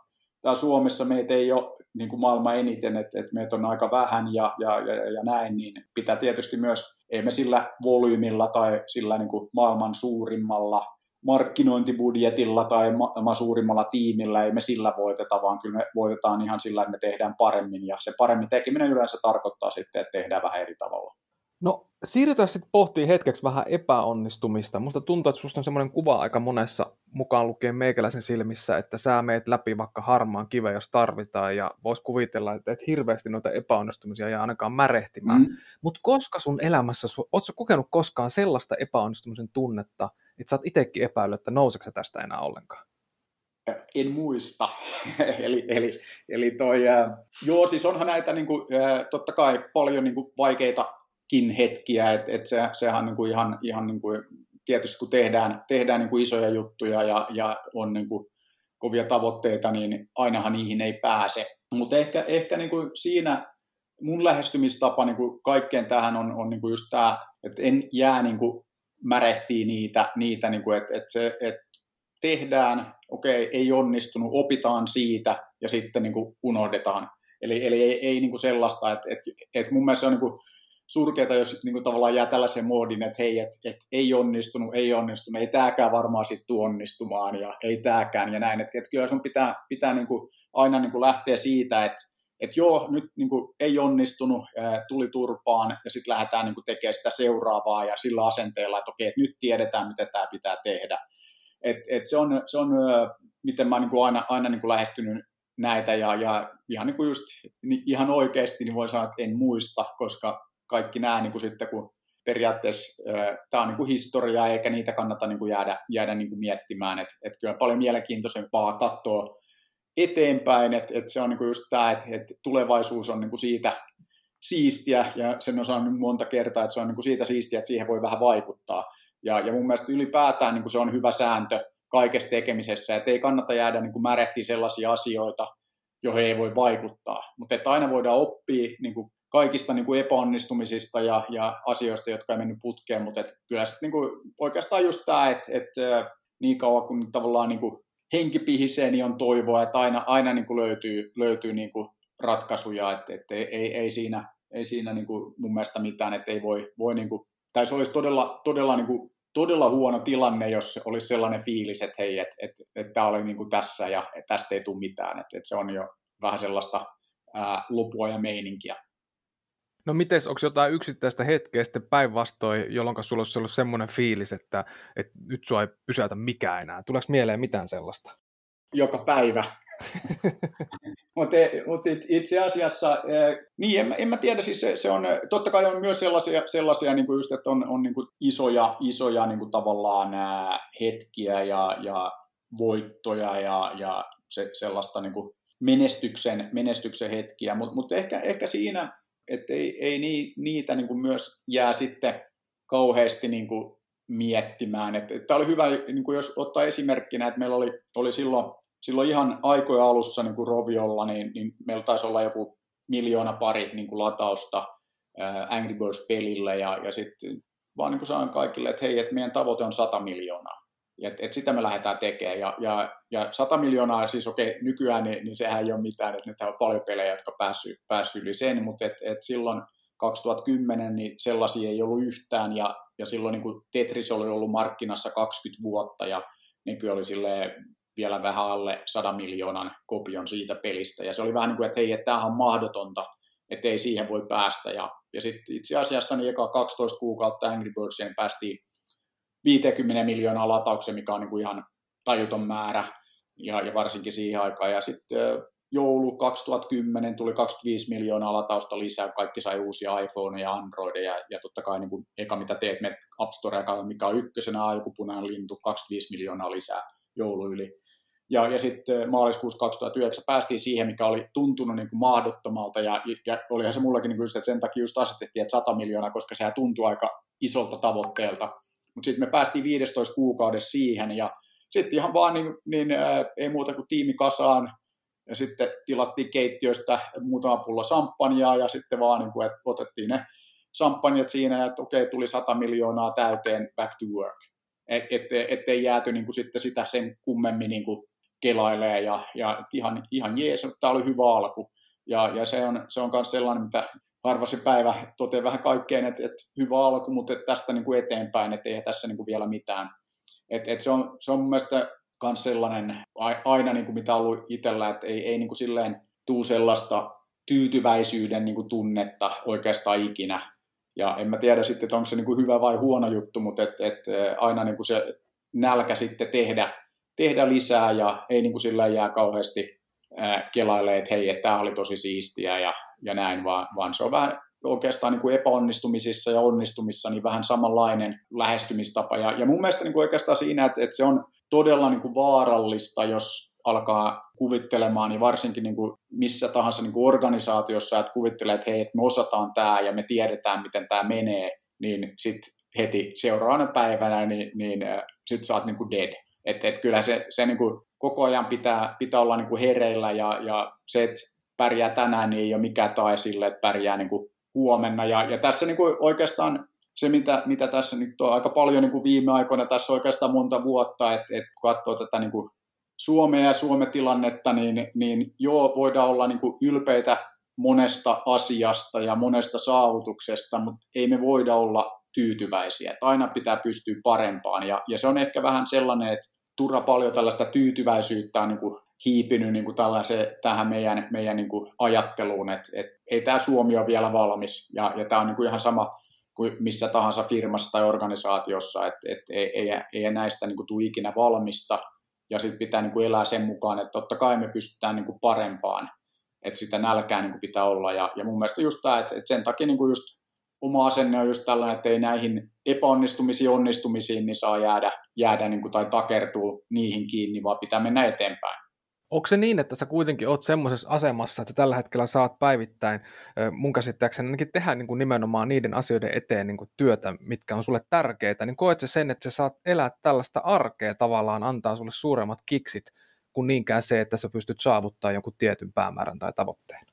tää Suomessa meitä ei ole niin kuin maailman eniten, että, että meitä on aika vähän ja, ja, ja, ja näin, niin pitää tietysti myös, ei me sillä volyymilla tai sillä niin kuin maailman suurimmalla markkinointibudjetilla tai ma- suurimmalla tiimillä, ei me sillä voiteta, vaan kyllä me voitetaan ihan sillä, että me tehdään paremmin, ja se paremmin tekeminen yleensä tarkoittaa sitten, että tehdään vähän eri tavalla. No siirrytään sitten pohtiin hetkeksi vähän epäonnistumista. Musta tuntuu, että susta on semmoinen kuva aika monessa mukaan lukien meikäläisen silmissä, että sä meet läpi vaikka harmaan kiven, jos tarvitaan, ja vois kuvitella, että et hirveästi noita epäonnistumisia ja ainakaan märehtimään. Mm. Mutta koska sun elämässä, ootko kokenut koskaan sellaista epäonnistumisen tunnetta, että sä oot itsekin epäillyt, että nouseeko tästä enää ollenkaan? En muista. eli, eli, eli toi, äh, joo, siis onhan näitä niin kuin, äh, totta kai paljon niin kuin, vaikeitakin hetkiä, että et se, sehän niin kuin, ihan, ihan niin kuin, tietysti kun tehdään, tehdään niin kuin isoja juttuja ja, ja on niin kuin, kovia tavoitteita, niin ainahan niihin ei pääse. Mutta ehkä, ehkä niin kuin siinä mun lähestymistapa niin kuin kaikkeen tähän on, on niin kuin just tämä, että en jää niin kuin märehtii niitä, niitä niin kuin, että, että, se, että tehdään, okei, ei onnistunut, opitaan siitä ja sitten niin kuin unohdetaan. Eli, eli ei, ei niin kuin sellaista, että, että, että mun mielestä se on niin kuin surkeata, jos niin kuin tavallaan jää tällaisen moodin, että hei, että, että ei onnistunut, ei onnistunut, ei tämäkään varmaan sitten onnistumaan ja ei tämäkään ja näin. Että, että kyllä sun pitää, pitää niin kuin aina niin kuin lähteä siitä, että, että joo, nyt niin kuin ei onnistunut, tuli turpaan ja sitten lähdetään niin kuin tekemään sitä seuraavaa ja sillä asenteella, että okei, että nyt tiedetään, mitä tämä pitää tehdä. Et, et se, on, se on, miten mä oon niin aina, aina niin kuin lähestynyt näitä ja, ja ihan, niin kuin just, niin ihan oikeasti niin voi sanoa, että en muista, koska kaikki nämä niin kuin sitten, kun periaatteessa tämä on niin kuin historiaa eikä niitä kannata niin kuin jäädä, jäädä niin kuin miettimään, että et kyllä paljon mielenkiintoisempaa katsoa eteenpäin, että et se on niinku just tämä, että et tulevaisuus on niinku siitä siistiä, ja sen on sanonut monta kertaa, että se on niinku siitä siistiä, että siihen voi vähän vaikuttaa. Ja, ja mun mielestä ylipäätään niinku se on hyvä sääntö kaikessa tekemisessä, että ei kannata jäädä niinku märehtiä sellaisia asioita, joihin ei voi vaikuttaa. Mutta että aina voidaan oppia niinku kaikista niinku epäonnistumisista ja, ja asioista, jotka ei mennyt putkeen, mutta kyllä sitten niinku oikeastaan just tämä, että et, niin kauan kun tavallaan niinku pihisee, niin on toivoa, että aina, aina niin kuin löytyy, löytyy niin kuin ratkaisuja, että, että ei, ei, ei, siinä, ei siinä niin kuin mun mielestä mitään, että ei voi, voi niin kuin, tai se olisi todella, todella, niin kuin, todella huono tilanne, jos olisi sellainen fiilis, että hei, että, että, että tämä oli niin kuin tässä ja tästä ei tule mitään, että, että se on jo vähän sellaista ää, lopua ja meininkiä. No mites, onko jotain yksittäistä hetkeä sitten päinvastoin, jolloin sulla olisi ollut semmoinen fiilis, että, että nyt sua ei pysäytä mikään enää? Tuleeko mieleen mitään sellaista? Joka päivä. Mutta mut itse asiassa, e, niin en, en mä tiedä, siis se, se on, totta kai on myös sellaisia, sellaisia niin kuin just, että on, on niin kuin isoja, isoja niin kuin tavallaan nämä hetkiä ja, ja voittoja ja, ja se, sellaista niin kuin menestyksen, menestyksen hetkiä, mutta mut ehkä, ehkä siinä että ei, ei niitä niin kuin myös jää sitten kauheasti niin kuin miettimään. Tämä oli hyvä, niin kuin jos ottaa esimerkkinä, että meillä oli, oli silloin, silloin ihan aikoja alussa niin kuin Roviolla, niin, niin meillä taisi olla joku miljoona pari niin kuin latausta Angry Birds-pelille, ja, ja sitten vaan niin kuin sanon kaikille, että hei, että meidän tavoite on 100 miljoonaa. Et, et sitä me lähdetään tekemään. Ja, ja, ja 100 miljoonaa, siis okei, okay, nykyään niin, niin sehän ei ole mitään, että nyt on paljon pelejä, jotka päässyt päässy yli sen, mutta et, et silloin 2010 niin sellaisia ei ollut yhtään, ja, ja silloin niin kuin Tetris oli ollut markkinassa 20 vuotta, ja Nipy oli vielä vähän alle 100 miljoonan kopion siitä pelistä, ja se oli vähän niin kuin, että hei, että tämähän on mahdotonta, että ei siihen voi päästä, ja, ja sitten itse asiassa niin eka 12 kuukautta Angry Birdsien päästiin 50 miljoonaa latauksen, mikä on niin kuin ihan tajuton määrä, ja, ja varsinkin siihen aikaan. Ja sitten joulu 2010 tuli 25 miljoonaa latausta lisää, kaikki sai uusia iPhone ja Androideja, ja totta kai niin kuin eka mitä teet, me App Store, mikä on ykkösenä aikupunainen lintu, 25 miljoonaa lisää joulu yli. Ja, ja sitten maaliskuussa 2009 päästiin siihen, mikä oli tuntunut niin kuin mahdottomalta, ja, ja olihan se mullakin niin kuin just, että sen takia just asetettiin, että 100 miljoonaa, koska sehän tuntui aika isolta tavoitteelta. Mutta sitten me päästiin 15 kuukaudessa siihen ja sitten ihan vaan niin, niin ää, ei muuta kuin tiimi kasaan ja sitten tilattiin keittiöstä muutama pullo samppania ja sitten vaan niin kuin, että otettiin ne samppanjat siinä, että okei, tuli 100 miljoonaa täyteen back to work. Et, et ei jääty niin kuin sitten sitä sen kummemmin niin kuin kelailee ja, ja ihan, ihan jees, tämä oli hyvä alku. Ja, ja se on, se on sellainen, mitä harva se päivä toteaa vähän kaikkeen, että, että hyvä alku, mutta että tästä niin kuin eteenpäin, että ei tässä niin kuin vielä mitään. Et, et se, on, se on mun mielestä myös sellainen aina, niin kuin mitä on ollut itsellä, että ei, ei niin kuin silleen tuu sellaista tyytyväisyyden niin kuin tunnetta oikeastaan ikinä. Ja en mä tiedä sitten, että onko se niin kuin hyvä vai huono juttu, mutta et, et aina niin kuin se nälkä sitten tehdä, tehdä lisää ja ei niin kuin sillä jää kauheasti kelailee, että hei, että tämä oli tosi siistiä ja, ja näin, vaan, vaan se on vähän oikeastaan niin kuin epäonnistumisissa ja onnistumissa niin vähän samanlainen lähestymistapa. Ja, ja mun mielestä niin kuin oikeastaan siinä, että, että se on todella niin kuin vaarallista, jos alkaa kuvittelemaan, niin varsinkin niin kuin missä tahansa niin kuin organisaatiossa, että kuvittelee, että hei, että me osataan tämä ja me tiedetään, miten tämä menee, niin sitten heti seuraavana päivänä, niin, niin sitten sä oot niin kuin dead. Että et kyllä se, se niin kuin koko ajan pitää, pitää olla niin kuin hereillä ja, ja se, että pärjää tänään, niin ei ole mikään tae sille, että pärjää niin kuin huomenna. Ja, ja tässä niin kuin oikeastaan se, mitä, mitä tässä nyt on aika paljon niin kuin viime aikoina, tässä oikeastaan monta vuotta, että, että kun katsoo tätä niin kuin Suomea ja Suomen tilannetta, niin, niin joo, voidaan olla niin kuin ylpeitä monesta asiasta ja monesta saavutuksesta, mutta ei me voida olla tyytyväisiä. Että aina pitää pystyä parempaan. Ja, ja se on ehkä vähän sellainen, että turha paljon tällaista tyytyväisyyttä on niin kuin hiipinyt niin kuin tähän meidän, meidän niin kuin ajatteluun, että, että ei tämä Suomi ole vielä valmis. Ja, ja tämä on niin kuin ihan sama kuin missä tahansa firmassa tai organisaatiossa, että, että ei, ei, ei näistä niin kuin tule ikinä valmista. Ja sitten pitää niin kuin elää sen mukaan, että totta kai me pystytään niin kuin parempaan, että sitä nälkää niin kuin pitää olla. Ja, ja mun mielestä just tämä, että, että sen takia niin kuin just oma asenne on just tällainen, että ei näihin epäonnistumisiin onnistumisiin niin saa jäädä, jäädä niin kuin, tai takertua niihin kiinni, vaan pitää mennä eteenpäin. Onko se niin, että sä kuitenkin oot semmoisessa asemassa, että tällä hetkellä saat päivittäin, mun käsittääkseni ainakin tehdä niin kuin nimenomaan niiden asioiden eteen niin kuin työtä, mitkä on sulle tärkeitä, niin koet se sen, että sä saat elää tällaista arkea tavallaan, antaa sulle suuremmat kiksit, kuin niinkään se, että sä pystyt saavuttaa jonkun tietyn päämäärän tai tavoitteen?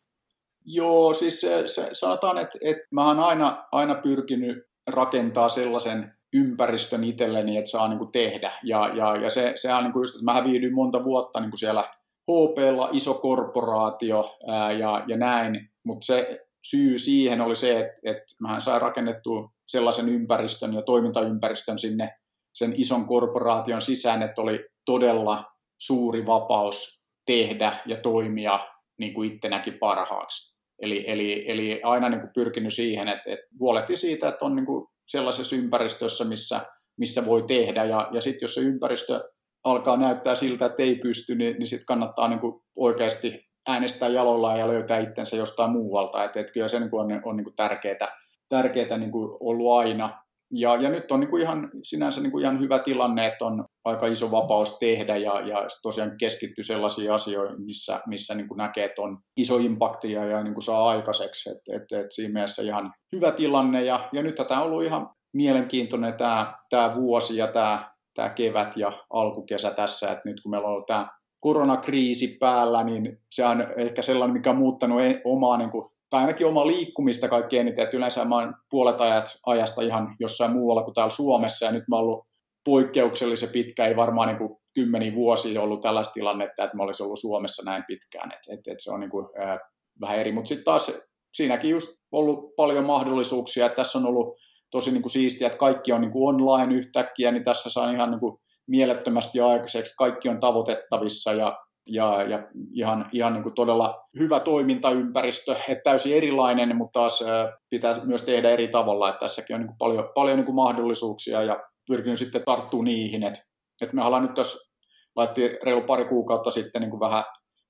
Joo, siis se, se, sanotaan, että, että mä oon aina, aina pyrkinyt rakentaa sellaisen ympäristön itselleni, että saa niin kuin tehdä. Ja, ja, ja se, sehän on niin kuin just, että mä viihdyin monta vuotta niin kuin siellä HPlla, iso korporaatio ää, ja, ja näin, mutta se syy siihen oli se, että, että mähän sain rakennettua sellaisen ympäristön ja toimintaympäristön sinne sen ison korporaation sisään, että oli todella suuri vapaus tehdä ja toimia niin kuin ittenäkin parhaaksi. Eli, eli, eli aina niin kuin pyrkinyt siihen, että, että huolehti siitä, että on niin kuin sellaisessa ympäristössä, missä, missä voi tehdä. Ja, ja sitten jos se ympäristö alkaa näyttää siltä, että ei pysty, niin, niin sitten kannattaa niin kuin oikeasti äänestää jaloillaan ja löytää itsensä jostain muualta. Että et kyllä se niin kuin on, on niin kuin tärkeää, tärkeää niin kuin ollut aina. Ja, ja nyt on niin kuin ihan, sinänsä niin kuin ihan hyvä tilanne, että on aika iso vapaus tehdä ja, ja tosiaan keskittyy sellaisiin asioihin, missä, missä niin kuin näkee, että on iso impaktia ja niin kuin saa aikaiseksi. Että et, et siinä mielessä ihan hyvä tilanne ja, ja nyt tämä on ollut ihan mielenkiintoinen tämä, tämä vuosi ja tämä, tämä kevät ja alkukesä tässä, että nyt kun meillä on ollut tämä koronakriisi päällä, niin se on ehkä sellainen, mikä on muuttanut e-, omaa niin kuin tai ainakin oma liikkumista kaikkein eniten, että yleensä mä oon puolet ajat, ajasta ihan jossain muualla kuin täällä Suomessa, ja nyt mä oon ollut poikkeuksellisen pitkä, ei varmaan niin kuin kymmeniä vuosia ollut tällaista tilannetta, että mä olisin ollut Suomessa näin pitkään, että et, et se on niin kuin, ää, vähän eri, mutta sitten taas siinäkin just ollut paljon mahdollisuuksia, että tässä on ollut tosi niin kuin siistiä, että kaikki on niin kuin online yhtäkkiä, niin tässä saa ihan niin kuin mielettömästi aikaiseksi, kaikki on tavoitettavissa ja ja, ja ihan, ihan niin kuin todella hyvä toimintaympäristö, että täysin erilainen, mutta taas pitää myös tehdä eri tavalla, että tässäkin on niin kuin paljon, paljon niin kuin mahdollisuuksia ja pyrkinyt sitten tarttua niihin, että, että me ollaan nyt tässä laitettiin reilu pari kuukautta sitten niin kuin vähän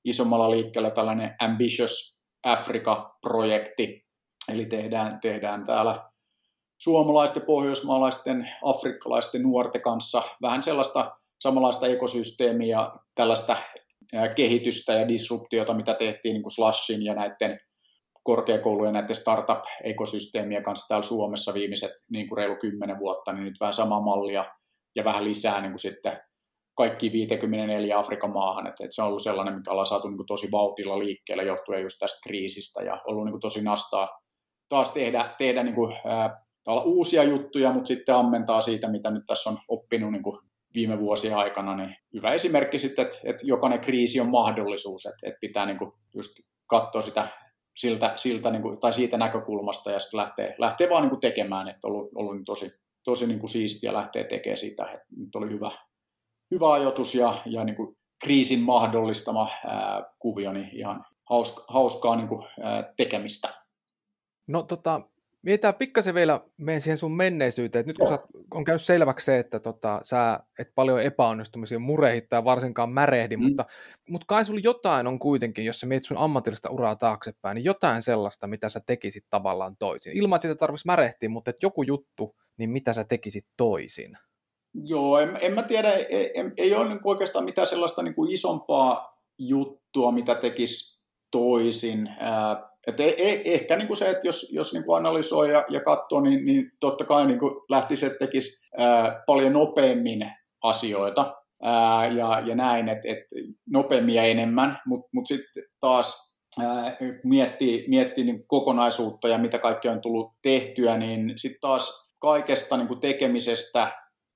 isommalla liikkeellä tällainen Ambitious Africa-projekti, eli tehdään, tehdään täällä suomalaisten, pohjoismaalaisten, afrikkalaisten nuorten kanssa vähän sellaista samanlaista ekosysteemiä, tällaista kehitystä ja disruptiota, mitä tehtiin niin kuin Slashin ja näiden korkeakoulujen näiden startup-ekosysteemien kanssa täällä Suomessa viimeiset niin kuin reilu kymmenen vuotta, niin nyt vähän sama mallia ja vähän lisää niin kuin sitten kaikki 54 Afrikan maahan, että, että se on ollut sellainen, mikä ollaan saatu niin kuin tosi vauhdilla liikkeelle johtuen just tästä kriisistä ja ollut niin kuin tosi nastaa taas tehdä, tehdä niin kuin, ää, uusia juttuja, mutta sitten ammentaa siitä, mitä nyt tässä on oppinut niin kuin viime vuosien aikana, niin hyvä esimerkki sitten, että, että jokainen kriisi on mahdollisuus, että, että pitää niin kuin just katsoa sitä siltä, siltä niin kuin, tai siitä näkökulmasta ja sitten lähtee, lähtee vaan niin kuin tekemään, että on ollut, ollut tosi, tosi niin kuin siistiä lähteä tekemään sitä, että nyt oli hyvä, hyvä ajoitus ja, ja niin kuin kriisin mahdollistama ää, kuvio, niin ihan hauska, hauskaa niin kuin, ää, tekemistä. No tota, Mietitään pikkasen vielä meidän siihen sun menneisyyteen. nyt kun sä, on käynyt selväksi se, että tota, sä et paljon epäonnistumisia murehit tai varsinkaan märehdi, mm. mutta, mutta kai sulla jotain on kuitenkin, jos sä mietit sun ammatillista uraa taaksepäin, niin jotain sellaista, mitä sä tekisit tavallaan toisin. Ilman, että sitä tarvitsisi märehtiä, mutta että joku juttu, niin mitä sä tekisit toisin? Joo, en, en mä tiedä, ei, ei, ei ole niin oikeastaan mitään sellaista niin kuin isompaa juttua, mitä tekisi toisin. Et eh, eh, ehkä niin kuin se, että jos, jos niin kuin analysoi ja, ja katsoo, niin, niin totta kai niin kuin lähtisi, että tekisi ää, paljon nopeammin asioita ää, ja, ja näin, että et nopeammin ja enemmän, mutta mut sitten taas ää, miettii, miettii niin kokonaisuutta ja mitä kaikkea on tullut tehtyä, niin sitten taas kaikesta niin kuin tekemisestä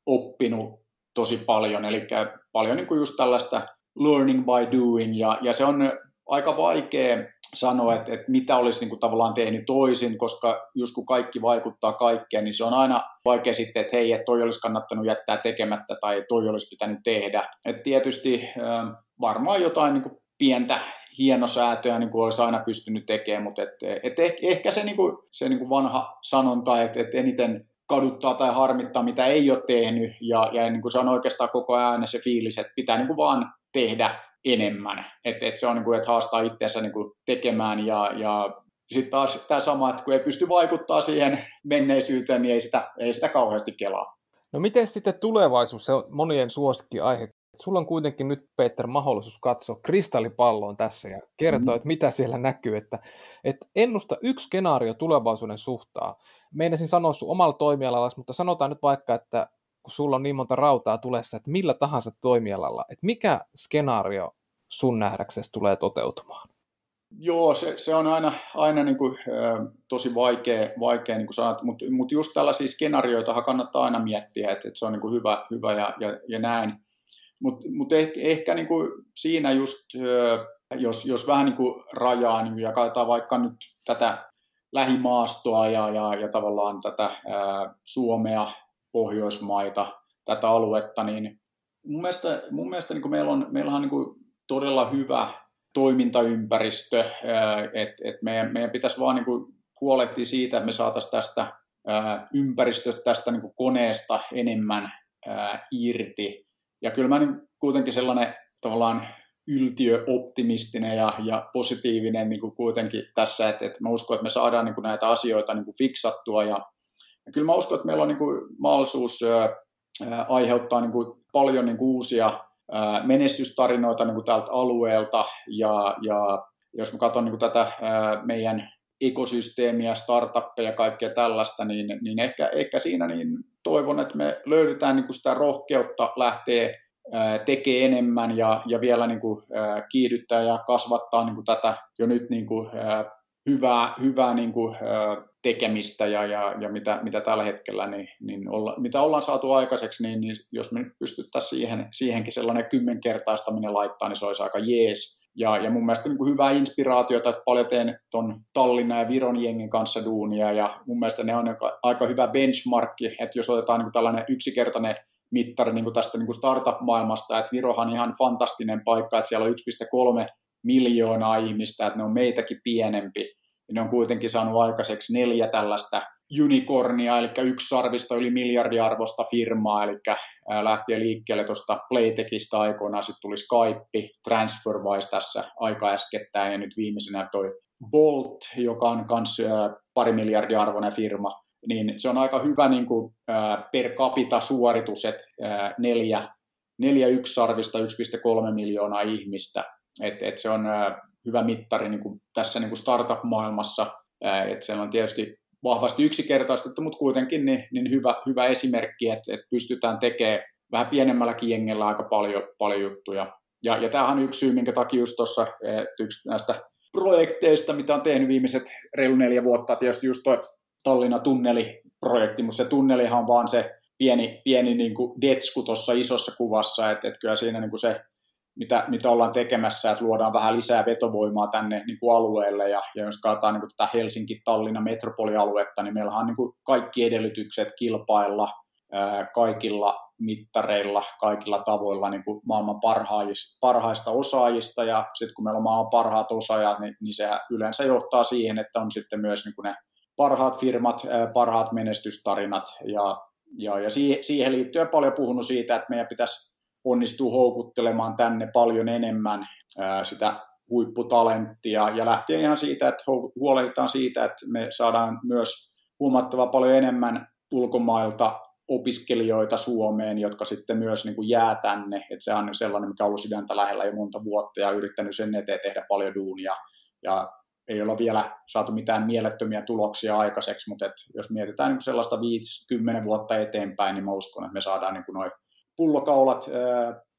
oppinut tosi paljon, eli paljon niin kuin just tällaista learning by doing, ja, ja se on aika vaikea sanoa, että, että mitä olisi niin kuin tavallaan tehnyt toisin, koska just kun kaikki vaikuttaa kaikkeen, niin se on aina vaikea sitten, että hei, että toi olisi kannattanut jättää tekemätkä tai toi olisi pitänyt tehdä. Et tietysti varmaan jotain niin kuin pientä hienosäätöä niin kuin olisi aina pystynyt tekemään, mutta et, et ehkä se, niin kuin, se niin kuin vanha sanonta, että, että eniten kaduttaa tai harmittaa, mitä ei ole tehnyt, ja, ja niin kuin se on oikeastaan koko ajan se fiilis, että pitää niin kuin vaan tehdä enemmän. Että et se on niin kuin, että haastaa itseänsä niin kuin tekemään ja, ja sitten taas tämä sama, että kun ei pysty vaikuttaa siihen menneisyyteen, niin ei sitä, ei sitä kauheasti kelaa. No miten sitten tulevaisuus, se on monien suosikkiaihe. Sulla on kuitenkin nyt, Peter, mahdollisuus katsoa kristallipalloon tässä ja kertoa, mm. että mitä siellä näkyy. Että, että ennusta yksi skenaario tulevaisuuden suhtaa. Meinasin sanoa sun omalla toimialalla, mutta sanotaan nyt vaikka, että kun sulla on niin monta rautaa tulessa, että millä tahansa toimialalla, että mikä skenaario sun nähdäksesi tulee toteutumaan? Joo, se, se on aina, aina niin kuin, tosi vaikea, vaikea niin sanot, mutta mut just tällaisia skenaarioita kannattaa aina miettiä, että, että se on niin kuin hyvä, hyvä ja, ja, ja näin. Mutta mut ehkä, ehkä niin kuin siinä just, jos, jos vähän niin kuin rajaa niin ja katsotaan vaikka nyt tätä lähimaastoa ja, ja, ja tavallaan tätä ää, Suomea Pohjoismaita, tätä aluetta, niin mun mielestä, mun mielestä niin meillä on, meillä on niin todella hyvä toimintaympäristö, että et meidän, meidän pitäisi vaan niin kuin huolehtia siitä, että me saataisiin tästä ympäristöstä, tästä niin kuin koneesta enemmän irti. Ja kyllä mä niin kuitenkin sellainen tavallaan yltiöoptimistinen ja, ja positiivinen niin kuin kuitenkin tässä, että, että mä uskon, että me saadaan niin kuin näitä asioita niin kuin fiksattua ja kyllä mä uskon, että meillä on niin kuin mahdollisuus aiheuttaa niin kuin paljon niin kuin uusia menestystarinoita niin kuin tältä alueelta. Ja, ja jos mä katson niin kuin tätä meidän ekosysteemiä, startuppeja ja kaikkea tällaista, niin, niin ehkä, ehkä siinä niin toivon, että me löydetään niin kuin sitä rohkeutta lähteä tekee enemmän ja, ja vielä niin kuin, kiihdyttää ja kasvattaa niin kuin tätä jo nyt niin kuin, hyvää, hyvää niin kuin, tekemistä ja, ja, ja mitä, mitä tällä hetkellä, niin, niin olla, mitä ollaan saatu aikaiseksi, niin, niin jos me pystyttäisiin siihen, siihenkin sellainen kymmenkertaistaminen laittaa, niin se olisi aika jees. Ja, ja mun mielestä niin kuin hyvää inspiraatiota, että paljon teen tuon Tallinnan ja Viron jengin kanssa duunia, ja mun mielestä ne on aika hyvä benchmarkki, että jos otetaan niin kuin tällainen yksikertainen mittari niin kuin tästä niin kuin startup-maailmasta, että Virohan on ihan fantastinen paikka, että siellä on 1,3 miljoonaa ihmistä, että ne on meitäkin pienempi, ne on kuitenkin saanut aikaiseksi neljä tällaista unicornia, eli yksi sarvista yli miljardiarvosta firmaa, eli lähtien liikkeelle tuosta Playtechista aikoinaan, sitten tuli Skype, TransferWise tässä aika äskettäin, ja nyt viimeisenä toi Bolt, joka on myös pari miljardia arvoinen firma, niin se on aika hyvä niin kuin, per capita suoritus, että neljä, neljä yksisarvista 1,3 miljoonaa ihmistä, et, et se on hyvä mittari niin kuin tässä niin kuin startup-maailmassa, että se on tietysti vahvasti yksinkertaistettu, mutta kuitenkin niin, niin hyvä, hyvä esimerkki, että, että pystytään tekemään vähän pienemmälläkin jengellä aika paljon, paljon juttuja. Ja, ja tämähän on yksi syy, minkä takia just tuossa yksi näistä projekteista, mitä on tehnyt viimeiset reilu neljä vuotta, tietysti just tuo Tallinna tunneliprojekti, mutta se tunnelihan on vaan se pieni, pieni niin kuin detsku tuossa isossa kuvassa, että, että kyllä siinä niin kuin se, mitä, mitä ollaan tekemässä, että luodaan vähän lisää vetovoimaa tänne niin kuin alueelle, ja, ja jos katsotaan niin kuin tätä Helsinki-Tallinnan metropolialuetta, niin meillä on niin kuin kaikki edellytykset kilpailla ää, kaikilla mittareilla, kaikilla tavoilla niin kuin maailman parhaista, parhaista osaajista, ja sitten kun meillä on maailman parhaat osaajat, niin, niin se yleensä johtaa siihen, että on sitten myös niin kuin ne parhaat firmat, parhaat menestystarinat, ja, ja, ja siihen liittyen paljon puhunut siitä, että meidän pitäisi onnistua houkuttelemaan tänne paljon enemmän sitä huipputalenttia, ja lähtien ihan siitä, että huolehditaan siitä, että me saadaan myös huomattava paljon enemmän ulkomailta opiskelijoita Suomeen, jotka sitten myös niin kuin jää tänne. Että se on sellainen, mikä on ollut sydäntä lähellä jo monta vuotta ja yrittänyt sen eteen tehdä paljon duunia. Ja ei olla vielä saatu mitään mielettömiä tuloksia aikaiseksi, mutta et jos mietitään niin kuin sellaista 5-10 vuotta eteenpäin, niin mä uskon, että me saadaan niin noin pullokaulat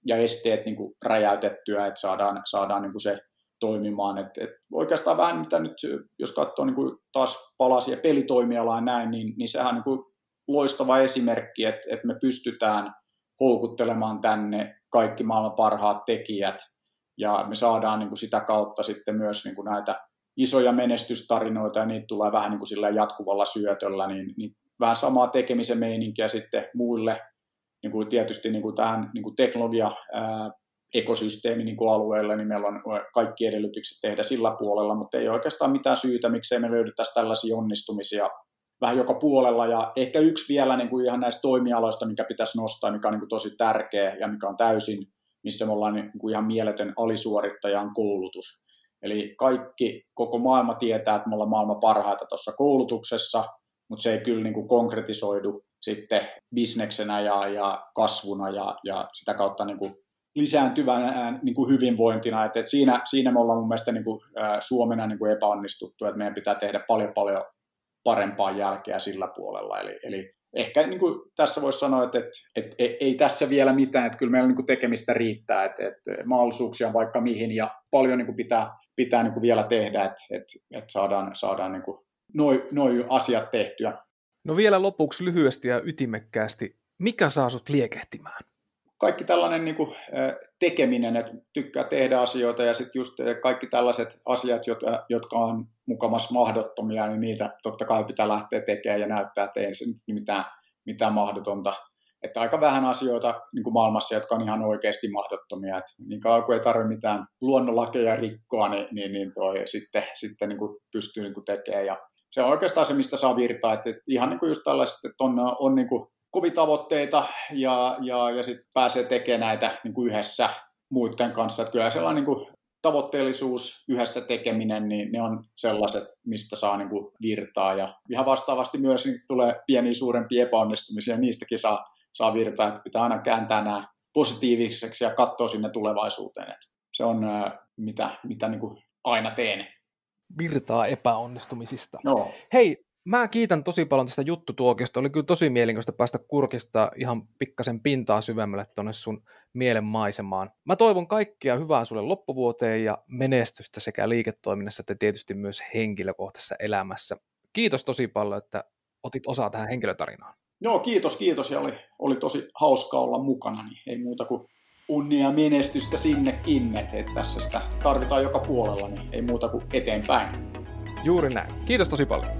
ja esteet niin kuin räjäytettyä, että saadaan, saadaan niin kuin se toimimaan. Et, et oikeastaan vähän mitä nyt, jos katsoo niin kuin taas palasia pelitoimialaa näin, niin, niin sehän on niin kuin loistava esimerkki, että, että me pystytään houkuttelemaan tänne kaikki maailman parhaat tekijät, ja me saadaan niin kuin sitä kautta sitten myös niin kuin näitä isoja menestystarinoita, ja niitä tulee vähän niin kuin sillä jatkuvalla syötöllä, niin, niin vähän samaa tekemisen meininkiä sitten muille, niin kuin tietysti niin kuin tähän niin kuin teknologia ekosysteemi niin kuin alueelle, niin meillä on kaikki edellytykset tehdä sillä puolella, mutta ei oikeastaan mitään syytä, miksei me löydettäisi tällaisia onnistumisia vähän joka puolella. Ja ehkä yksi vielä niin kuin ihan näistä toimialoista, mikä pitäisi nostaa, mikä on niin kuin tosi tärkeä ja mikä on täysin, missä me ollaan niin kuin ihan mieletön alisuorittajan koulutus. Eli kaikki, koko maailma tietää, että me ollaan maailman parhaita tuossa koulutuksessa, mutta se ei kyllä niin kuin konkretisoidu sitten bisneksenä ja, ja kasvuna ja, ja sitä kautta niin kuin lisääntyvänä niin kuin hyvinvointina. Et, et siinä, siinä me ollaan mun mielestä niin kuin, ä, Suomena niin kuin epäonnistuttu, että meidän pitää tehdä paljon paljon parempaa jälkeä sillä puolella. Eli, eli ehkä niin kuin tässä voisi sanoa, että, että, että ei tässä vielä mitään, että kyllä meillä niin kuin tekemistä riittää, että, että mahdollisuuksia on vaikka mihin ja paljon niin kuin pitää, pitää niin kuin vielä tehdä, että, että, että saadaan, saadaan niin kuin noi, noi asiat tehtyä. No vielä lopuksi lyhyesti ja ytimekkäästi, mikä saa sut liekehtimään? kaikki tällainen niin kuin, tekeminen, että tykkää tehdä asioita ja sitten just kaikki tällaiset asiat, jotka, on mukamassa mahdottomia, niin niitä totta kai pitää lähteä tekemään ja näyttää, että ei se mitään, mitään mahdotonta. Että aika vähän asioita niin kuin maailmassa, jotka on ihan oikeasti mahdottomia. että niin kauan kuin ei tarvitse mitään luonnonlakeja rikkoa, niin, niin, niin toi sitten, sitten niin kuin pystyy niin kuin tekemään. Ja se on oikeastaan se, mistä saa virtaa. Että ihan niin kuin just tällaiset, että on, on niin kuin kovia tavoitteita ja, ja, ja sitten pääsee tekemään näitä niin kuin yhdessä muiden kanssa. Että kyllä sellainen niin kuin tavoitteellisuus, yhdessä tekeminen, niin ne on sellaiset, mistä saa niin kuin virtaa. Ja ihan vastaavasti myös niin tulee pieniä suurempia epäonnistumisia, niistäkin saa, saa virtaa, että pitää aina kääntää nämä positiiviseksi ja katsoa sinne tulevaisuuteen. Että se on mitä, mitä niin kuin aina teen. Virtaa epäonnistumisista. No. Hei, Mä kiitän tosi paljon tästä juttutuokiosta. Oli kyllä tosi mielenkiintoista päästä kurkista ihan pikkasen pintaa syvemmälle tuonne sun mielen maisemaan. Mä toivon kaikkia hyvää sulle loppuvuoteen ja menestystä sekä liiketoiminnassa että tietysti myös henkilökohtaisessa elämässä. Kiitos tosi paljon, että otit osaa tähän henkilötarinaan. Joo, kiitos, kiitos ja oli, oli tosi hauska olla mukana, niin ei muuta kuin unnia menestystä sinnekin, että tässä sitä tarvitaan joka puolella, niin ei muuta kuin eteenpäin. Juuri näin. Kiitos tosi paljon.